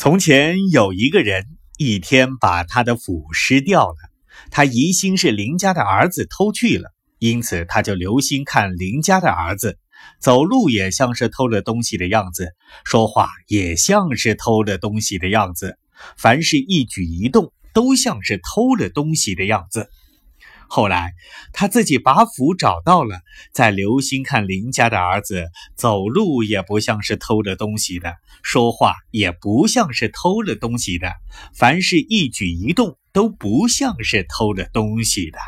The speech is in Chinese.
从前有一个人，一天把他的斧失掉了。他疑心是邻家的儿子偷去了，因此他就留心看邻家的儿子，走路也像是偷了东西的样子，说话也像是偷了东西的样子，凡是一举一动都像是偷了东西的样子。后来，他自己把斧找到了，再留心看林家的儿子，走路也不像是偷了东西的，说话也不像是偷了东西的，凡是一举一动都不像是偷了东西的。